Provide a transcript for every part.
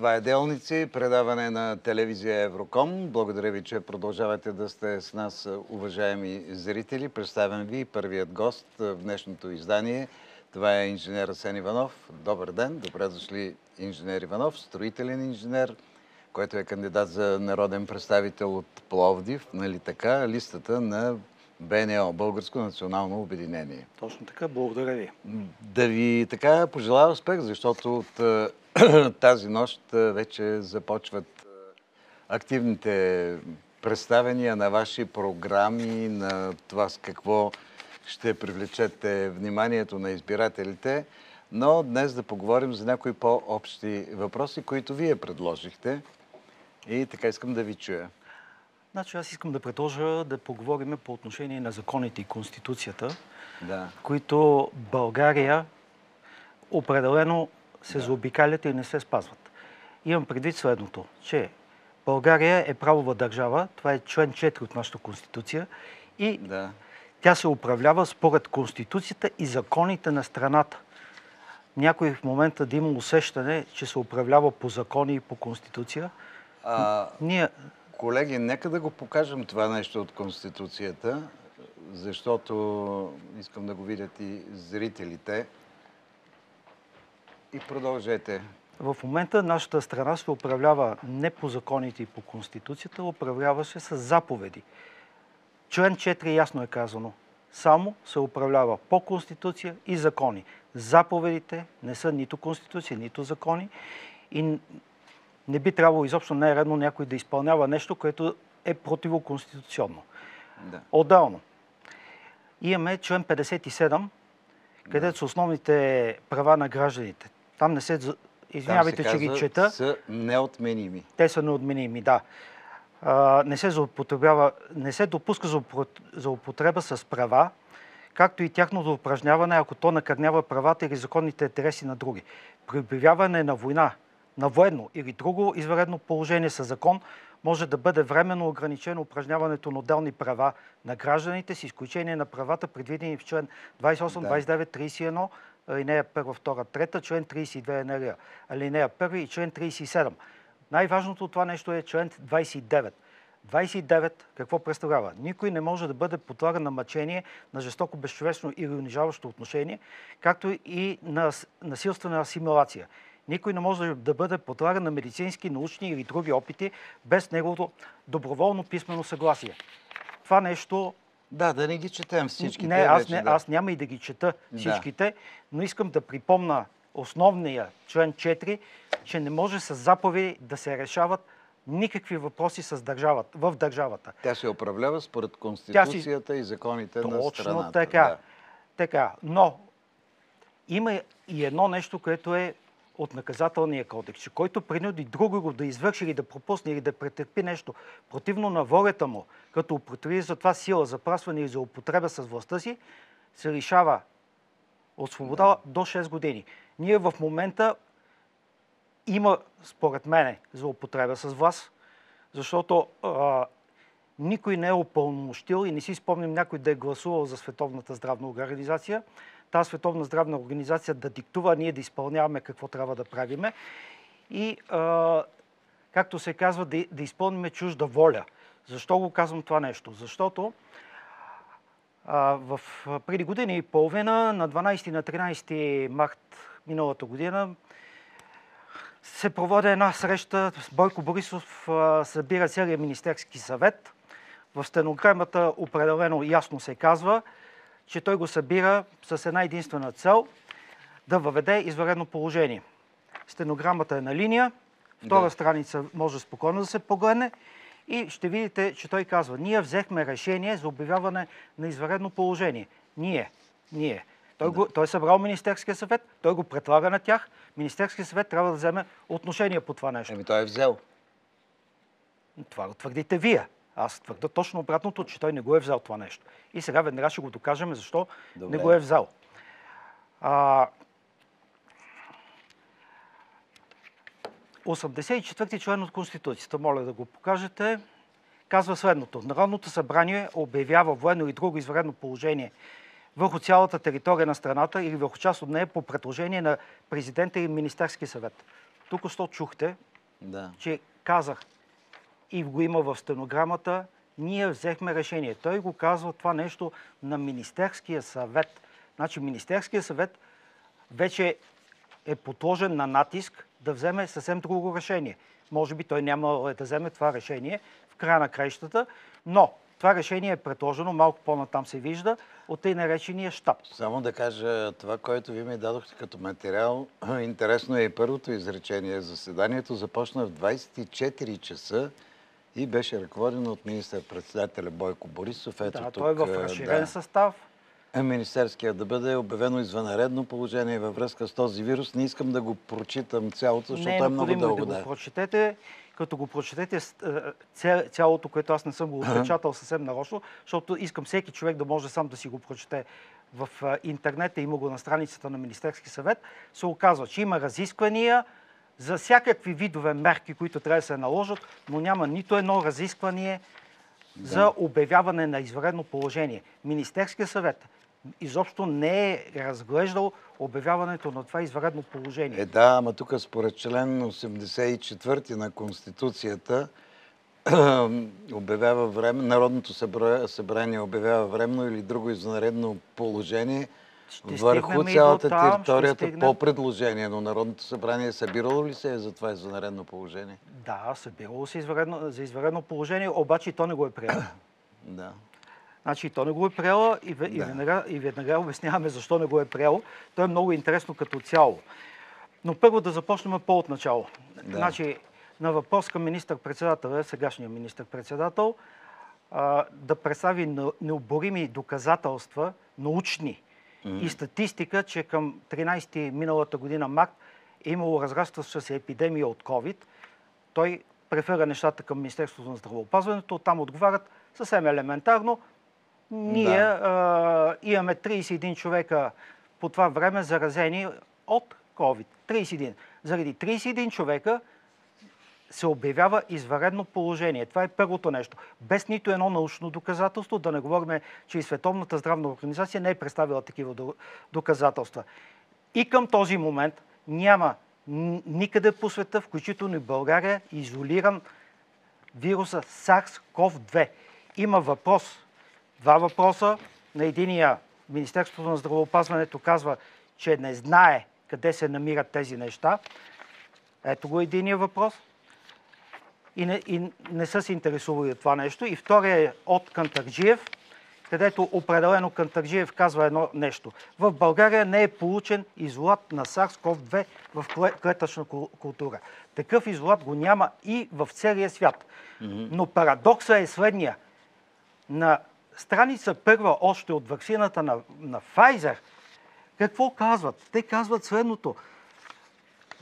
Това е Делници, предаване на телевизия Евроком. Благодаря ви, че продължавате да сте с нас, уважаеми зрители. Представям ви първият гост в днешното издание. Това е инженер Асен Иванов. Добър ден, добре дошли инженер Иванов, строителен инженер, който е кандидат за народен представител от Пловдив, нали така, листата на БНО, Българско национално обединение. Точно така, благодаря ви. Да ви така пожелая успех, защото от тази нощ вече започват активните представения на ваши програми, на това с какво ще привлечете вниманието на избирателите. Но днес да поговорим за някои по-общи въпроси, които вие предложихте. И така искам да ви чуя. Значи аз искам да предложа да поговорим по отношение на законите и Конституцията, да. които България определено се да. заобикалят и не се спазват. Имам предвид следното, че България е правова държава, това е член 4 от нашата Конституция и да. тя се управлява според Конституцията и законите на страната. Някой в момента да има усещане, че се управлява по закони и по Конституция. А... Ние Колеги, нека да го покажем това нещо от Конституцията, защото искам да го видят и зрителите. И продължете. В момента нашата страна се управлява не по законите и по Конституцията, управлява се с заповеди. Член 4 ясно е казано. Само се управлява по Конституция и закони. Заповедите не са нито Конституция, нито закони и не би трябвало изобщо не е редно някой да изпълнява нещо, което е противоконституционно. Да. Отделно. Имаме член 57, където са основните права на гражданите. Там не се... Извинявайте, че ги чета. са неотменими. Те са неотменими, да. А, не, се не се допуска за употреба с права, както и тяхното упражняване, ако то накърнява правата или законните интереси на други. При обявяване на война на военно или друго извънредно положение със закон може да бъде временно ограничено упражняването на отделни права на гражданите с изключение на правата, предвидени в член 28, да. 29, 31, алинея 1, 2, 3, член 32, алинея 1 и член 37. Най-важното от това нещо е член 29. 29 какво представлява? Никой не може да бъде подлаган на мъчение, на жестоко, безчовечно или унижаващо отношение, както и на насилствена асимилация. Никой не може да бъде подлаган на медицински, научни или други опити без неговото доброволно писмено съгласие. Това нещо... Да, да не ги четем всичките. Не, аз, не, да. аз няма и да ги чета всичките, да. но искам да припомна основния член 4, че не може с заповеди да се решават никакви въпроси с държавата, в държавата. Тя се управлява според Конституцията си... и законите Точно на страната. Точно така. Да. така. Но има и едно нещо, което е от наказателния кодекс, че който принуди друго да извърши или да пропусне или да претърпи нещо противно на волята му, като употреби за това сила, запрасване или за употреба с властта си, се лишава от свобода да. до 6 години. Ние в момента има, според мене, за употреба с власт, защото а, никой не е опълномощил и не си спомням някой да е гласувал за Световната здравна организация, тази Световна здравна организация да диктува, ние да изпълняваме какво трябва да правиме и, а, както се казва, да, да изпълниме чужда воля. Защо го казвам това нещо? Защото а, в, преди година и половина, на 12 и на 13 март миналата година, се проводи една среща. с Бойко Борисов а, събира целия Министерски съвет. В стенограмата определено ясно се казва – че той го събира с една единствена цел да въведе извънредно положение. Стенограмата е на линия, втора да. страница може спокойно да се погледне и ще видите, че той казва, ние взехме решение за обявяване на извънредно положение. Ние, ние. Той, да. го, той е събрал Министерския съвет, той го предлага на тях. Министерския съвет трябва да вземе отношение по това нещо. Еми той е взел. Това го твърдите вие. Аз твърда точно обратното, че той не го е взел това нещо. И сега веднага ще го докажем защо Добре. не го е взел. А, 84-ти член от Конституцията, моля да го покажете, казва следното. Народното събрание обявява военно и друго извредно положение върху цялата територия на страната или върху част от нея по предложение на президента и Министерски съвет. Тук що чухте, Да. че казах и го има в стенограмата, ние взехме решение. Той го казва това нещо на Министерския съвет. Значи Министерския съвет вече е подложен на натиск да вземе съвсем друго решение. Може би той няма да вземе това решение в края на краищата, но това решение е предложено, малко по-натам се вижда, от тъй наречения щаб. Само да кажа това, което ви ми дадохте като материал. Интересно е и първото изречение. Заседанието започна в 24 часа и беше ръководено от министър-председателя Бойко Борисов. Ето Да, тук, той е в е, разширен да. състав. Е, Министерския да бъде обявено извънредно положение във връзка с този вирус. Не искам да го прочитам цялото, защото не е е много дълго. да Да. го прочетете. Като го прочетете цялото, което аз не съм го отпечатал съвсем нарочно, защото искам всеки човек да може сам да си го прочете в е, интернет, има го на страницата на Министерски съвет, се оказва, че има разисквания за всякакви видове мерки, които трябва да се наложат, но няма нито едно разискване за обявяване на извънредно положение. Министерския съвет изобщо не е разглеждал обявяването на това извънредно положение. Е, да, ама тук според член 84 на Конституцията обявява време, Народното събра- събрание обявява временно или друго извънредно положение Ще върху цялата там, територията стигнем. по предложение, но Народното събрание събирало ли се е за това извънредно положение? Да, събирало се извънредно, за извънредно положение, обаче и то не го е приело. Да. Значи то не го е приело и, Да. веднага, и веднага обясняваме защо не го е приело. То е много интересно като цяло. Но първо да започнем по-от начало. Да. Значи, на въпрос към министър-председателя, сегашния министър-председател, да представи на- необорими доказателства, научни и статистика, че към 13 миналата година март е имало разрастваща се епидемия от COVID. Той префера нещата към Министерството на здравеопазването. Там отговарят съвсем елементарно. Ние а, имаме 31 човека по това време заразени от COVID. 31. Заради 31 човека се обявява извънредно положение. Това е първото нещо. Без нито едно научно доказателство, да не говорим, че и Световната здравна организация не е представила такива до- доказателства. И към този момент няма никъде по света, включително и България, изолиран вируса SARS-CoV-2. Има въпрос, два въпроса. На единия Министерството на здравеопазването казва, че не знае къде се намират тези неща. Ето го единия въпрос. И не, и не са се интересували от това нещо. И втория е от Кантарджиев, където определено Кантарджиев казва едно нещо. В България не е получен изолат на SARS-CoV-2 в кле- клетъчна кул- култура. Такъв изолат го няма и в целия свят. Но парадоксът е следния. На страница първа още от вакцината на, на Pfizer, какво казват? Те казват следното.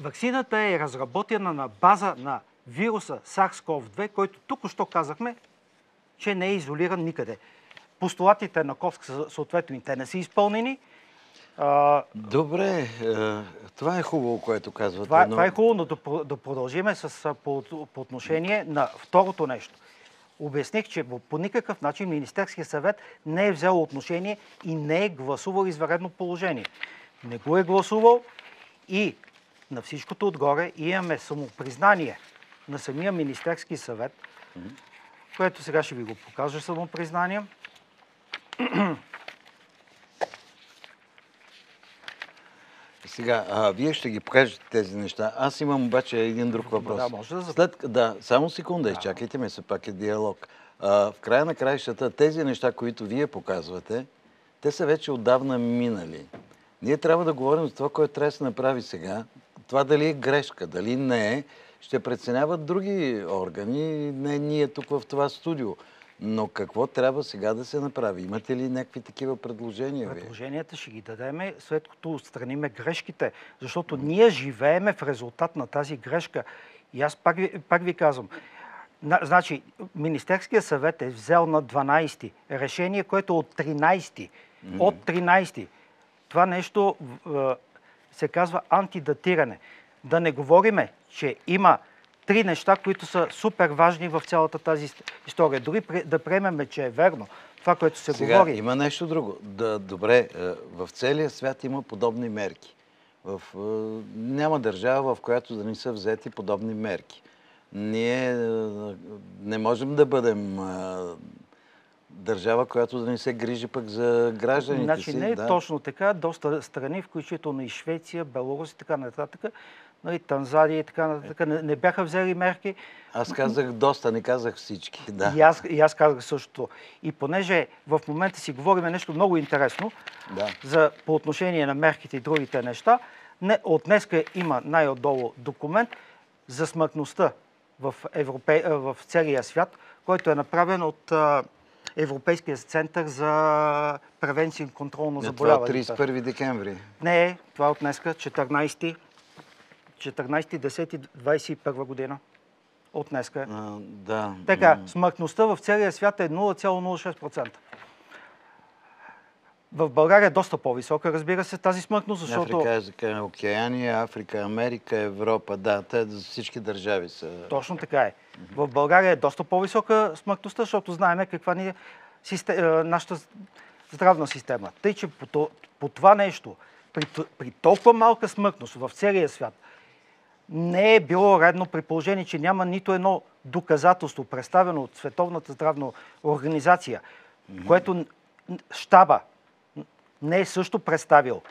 Ваксината е разработена на база на вируса SARS-CoV-2, който тук що казахме, че не е изолиран никъде. Постулатите на КОСК са съответно и те не са изпълнени. Добре, е, това е хубаво, което казвате. това, но... това е хубаво, но да, да продължиме с, по, по отношение на второто нещо. Обясних, че по- никакъв начин Министерския съвет не е взел отношение и не е гласувал извънредно положение. Не го е гласувал и на всичкото отгоре имаме самопризнание на самия Министерски съвет, което сега ще ви го покажа самопризнание. Сега, а, вие ще ги покажете тези неща. Аз имам обаче един друг въпрос. Да, може да След, да, само секунда, изчакайте ме, все пак е диалог. А, в края на краищата, тези неща, които вие показвате, те са вече отдавна минали. Ние трябва да говорим за това, което трябва да се направи сега. Това дали е грешка, дали не е, ще преценяват други органи, не ние тук в това студио. Но какво трябва сега да се направи? Имате ли някакви такива предложения? Предложенията ще ги дадеме, след като отстраниме грешките. Защото ние живееме в резултат на тази грешка. И аз пак ви, пак ви казвам, на, значи, Министерския съвет е взел на 12 решение, което е от 13. От 13. Това нещо е, се казва антидатиране. Да не говориме, че има три неща, които са супер важни в цялата тази ис- история. Дори да приемеме, че е верно това, което се Сега говори. има нещо друго. Да, добре, е, в целия свят има подобни мерки. В, е, няма държава, в която да не са взети подобни мерки. Ние а, не можем да бъдем държава, която да не се грижи пък за гражданите Значи си. не е да. точно така. Доста страни, включително и Швеция, Беларус и така нататък, нали, Танзания и така нататък, не, не бяха взели мерки. Аз казах доста, не казах всички. Да. И, аз, и аз казах същото. И понеже в момента си говорим нещо много интересно Да. за, по отношение на мерките и другите неща, не, от днеска има най-отдолу документ за смъртността в, Европе, в целия свят, който е направен от а, Европейския център за превенция и контрол на това е заболяванията. 31 декември. Не това е от днеска, 14, 14 10 21 година. От днеска. е. А, да. Така, смъртността в целия свят е 0,06%. В България е доста по-висока, разбира се, тази смъртност, защото Африка, Азика, Океания, Африка, Америка, Европа, да, те за всички държави са. точно така е. В България е доста по-висока смъртността, защото знаеме каква ни е е, нашата здравна система. Тъй, че по, то- по това нещо, при, при толкова малка смъртност в целия свят, не е било редно при положение, че няма нито едно доказателство, представено от Световната здравна организация, което щаба не е също представил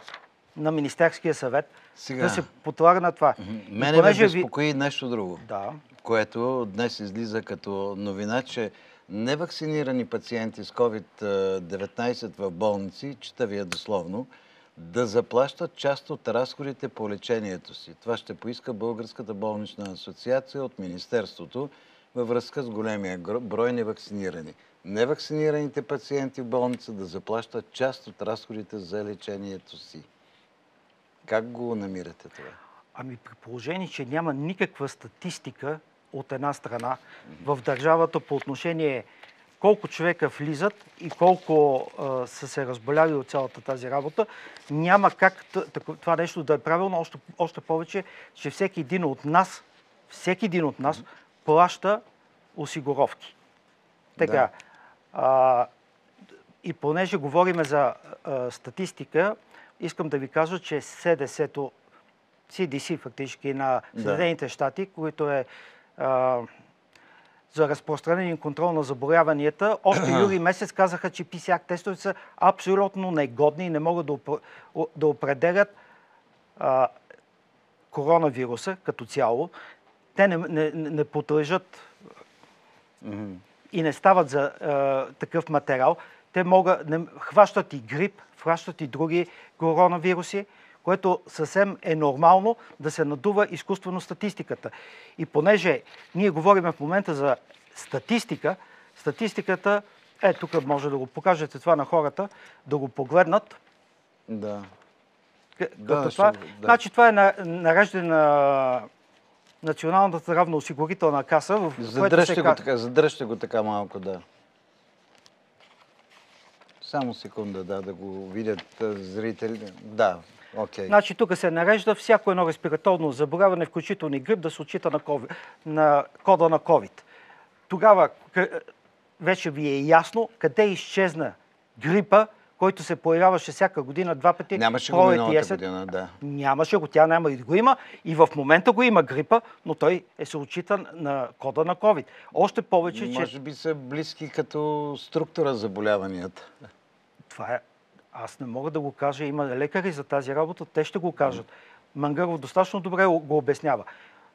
на Министерския съвет, Сега. да се подлага на това. Мене ме понеже ви- безпокои нещо друго, Да, което днес излиза като новина, че невакцинирани пациенти с COVID-19 в болници, чета ви дословно, да заплащат част от разходите по лечението си. Това ще поиска Българската болнична асоциация от Министерството във връзка с големия брой невакцинирани. Невакцинираните пациенти в болница да заплащат част от разходите за лечението си. Как го намирате това? Ами при положение, че няма никаква статистика от една страна в държавата по отношение колко човека влизат и колко а, са се разболяли от цялата тази работа, няма как това нещо да е правилно, още, още повече, че всеки един от нас, всеки един от нас плаща осигуровки. Така. А, и понеже говориме за а, статистика, искам да ви кажа, че СДС-то, CDC фактически на Да. Съединените щати, които е а, за разпространение и контрол на заболяванията, още юли месец казаха, че PCR тестовете са абсолютно негодни и не могат да, опр- да определят а, коронавируса като цяло. Те не, не, не подлежат Мгм. и не стават за а, такъв материал, те могат, не, хващат и грип, хващат и други коронавируси, което съвсем е нормално да се надува изкуствено статистиката. И понеже ние говорим в момента за статистика, статистиката, е, тук може да го покажете това на хората, да го погледнат. Да. Да, като ще това, да. Значи това е на, нареждане на Националната здравноосигурителна каса, в което се Задръжте го ка- така, задръжте го така малко, да. Само секунда, да, да го видят зрители. Да, окей. Значи тук се нарежда всяко едно респираторно заболяване, включително и грип, да се отчита на, COVID, на кода на COVID. Тогава вече ви е ясно къде изчезна грипа, който се появяваше всяка година два пъти. Нямаше го миналата есен. година, да. Нямаше го, тя няма и го има. И в момента го има грипа, но той е се отчита на кода на COVID. Още повече, че Може би са близки като структура заболяванията. Това е... Аз не мога да го кажа. Има лекари за тази работа, те ще го кажат. Мангаров достатъчно добре го обяснява.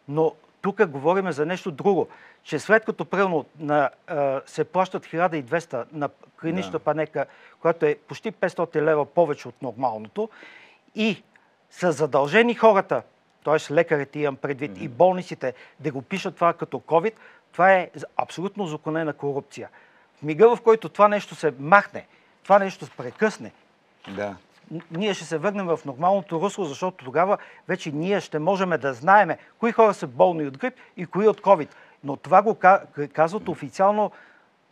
Но тук говорим за нещо друго. Че след като примерно се плащат 1200 на клинична Да. панека, която е почти 500 лева повече от нормалното, и са задължени хората, т.е. лекарите имам предвид и болниците, да го пишат това като COVID, това е абсолютно законена корупция. В мига, в който това нещо се махне, това нещо се прекъсне, Да. ние ще се върнем в нормалното русло, защото тогава вече ние ще можем да знаеме кои хора са болни от грип и кои от COVID. Но това го ка- казват официално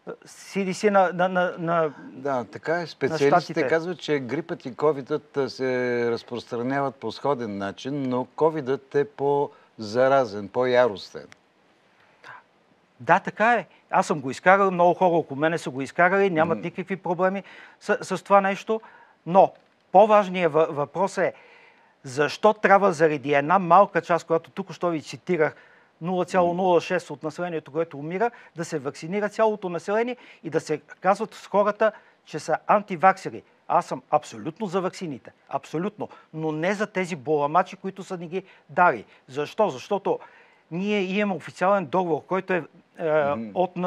е, CDC на, на, на, на Да, така е. Специалистите казват, че грипът и ковидът а, се разпространяват по сходен начин, но ковидът е по-заразен, по-яростен. Да, така е. Аз съм го изкарал, много хора около мене са го изкарали, нямат никакви проблеми с, с това нещо. Но по-важният въ- въпрос е защо трябва заради една малка част, която тук що ви цитирах, 0,06 от населението, което умира, да се вакцинира цялото население и да се казват с хората, че са антиваксери. Аз съм абсолютно за ваксините. Абсолютно. Но не за тези боламачи, които са ни ги дали. Защо? Защото ние имаме официален договор, който е, е от е,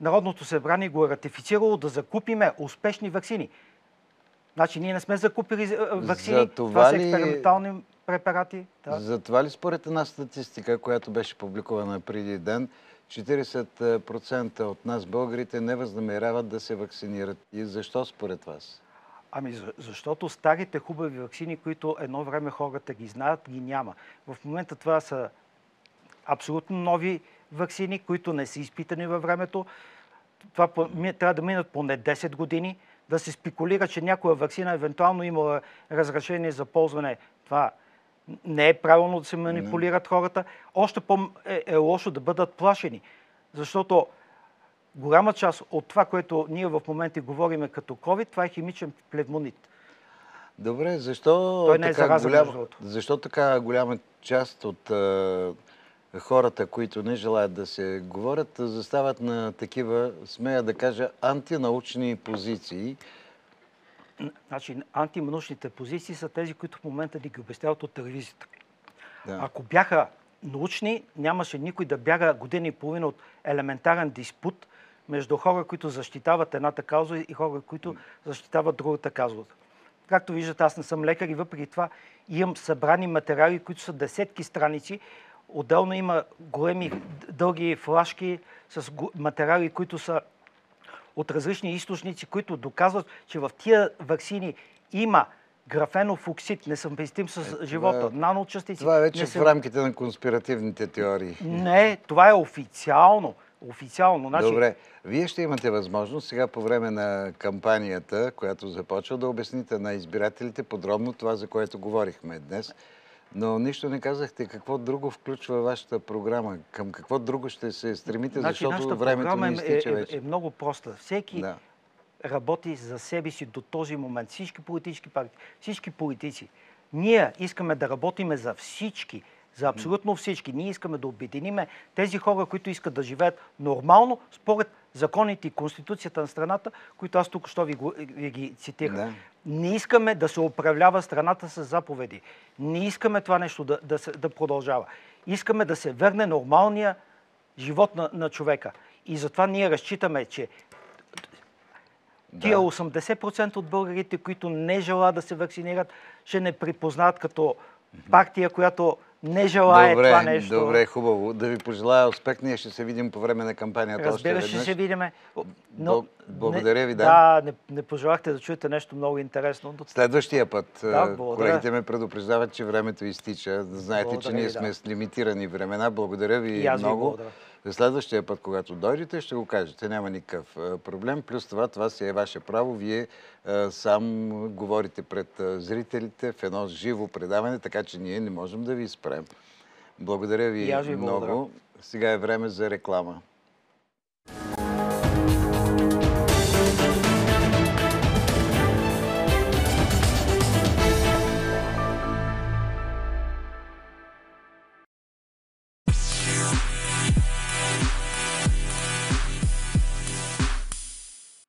Народното събрание го е ратифицирало да закупиме успешни вакцини. Значи ние не сме закупили е, вакцини, това, това са експериментални препарати. Да. Затова ли според една статистика, която беше публикувана преди ден, 40% от нас, българите, не възнамеряват да се вакцинират. И защо според вас? Ами защото старите хубави вакцини, които едно време хората ги знаят, ги няма. В момента това са абсолютно нови вакцини, които не са изпитани във времето. Това трябва да минат поне 10 години. Да се спекулира, че някоя вакцина евентуално има разрешение за ползване. Това не е правилно да се манипулират не. хората. Още по-е е лошо да бъдат плашени. Защото голяма част от това, което ние в момента говориме като COVID, това е химичен плевмонит. Добре, защо, Той не е така, голям, защо така голяма част от е, хората, които не желаят да се говорят, застават на такива, смея да кажа, антинаучни позиции? Значи, антинаучните позиции са тези, които в момента ни ги обясняват от телевизията. Да. Ако бяха научни, нямаше никой да бяга година и половина от елементарен диспут между хора, които защитават едната кауза и хора, които защитават другата кауза. Както виждате, аз не съм лекар и въпреки това имам събрани материали, които са десетки страници. Отделно има големи, дълги флашки с материали, които са от различни източници, които доказват, че в тия вакцини има графенов оксид, несъвместим с е, живота, е, наночастици. Това е вече в рамките на конспиративните теории. Не, това е официално. Официално. Значи... Добре. Вие ще имате възможност сега по време на кампанията, която започва, да обясните на избирателите подробно това, за което говорихме днес. Но нищо не казахте какво друго включва вашата програма. Към какво друго ще се стремите, значи, защото времето ни изтича е, вече. Е, е много проста. Всеки да. работи за себе си до този момент. Всички политически партии, всички политици. Ние искаме да работиме за всички за абсолютно всички. Ние искаме да обединиме тези хора, които искат да живеят нормално, според законите и конституцията на страната, които аз тук що ви, ви ги цитирах. Да. Не искаме да се управлява страната с заповеди. Не искаме това нещо да, да, се, да продължава. Искаме да се върне нормалния живот на, на човека. И затова ние разчитаме, че да. тия 80% от българите, които не желаят да се вакцинират, ще не припознаят като партия, която не желая добре, това нещо. Добре, хубаво. Да ви пожелая успех. Ние ще се видим по време на кампанията Разбира, веднъж. ще се видим. Но, Благодаря ви, да. Да, не, не пожелахте да чуете нещо много интересно. Следващия път. Да, колегите ме предупреждават, че времето изтича. Знаете, благодаря че ние сме да. с лимитирани времена. Благодаря ви много. Ви благодаря. Следващия път, когато дойдете, ще го кажете. Няма никакъв проблем. Плюс това, това си е ваше право. Вие сам говорите пред зрителите в едно живо предаване, така че ние не можем да ви спрем. Благодаря ви, ви много. Благодаря. Сега е време за реклама.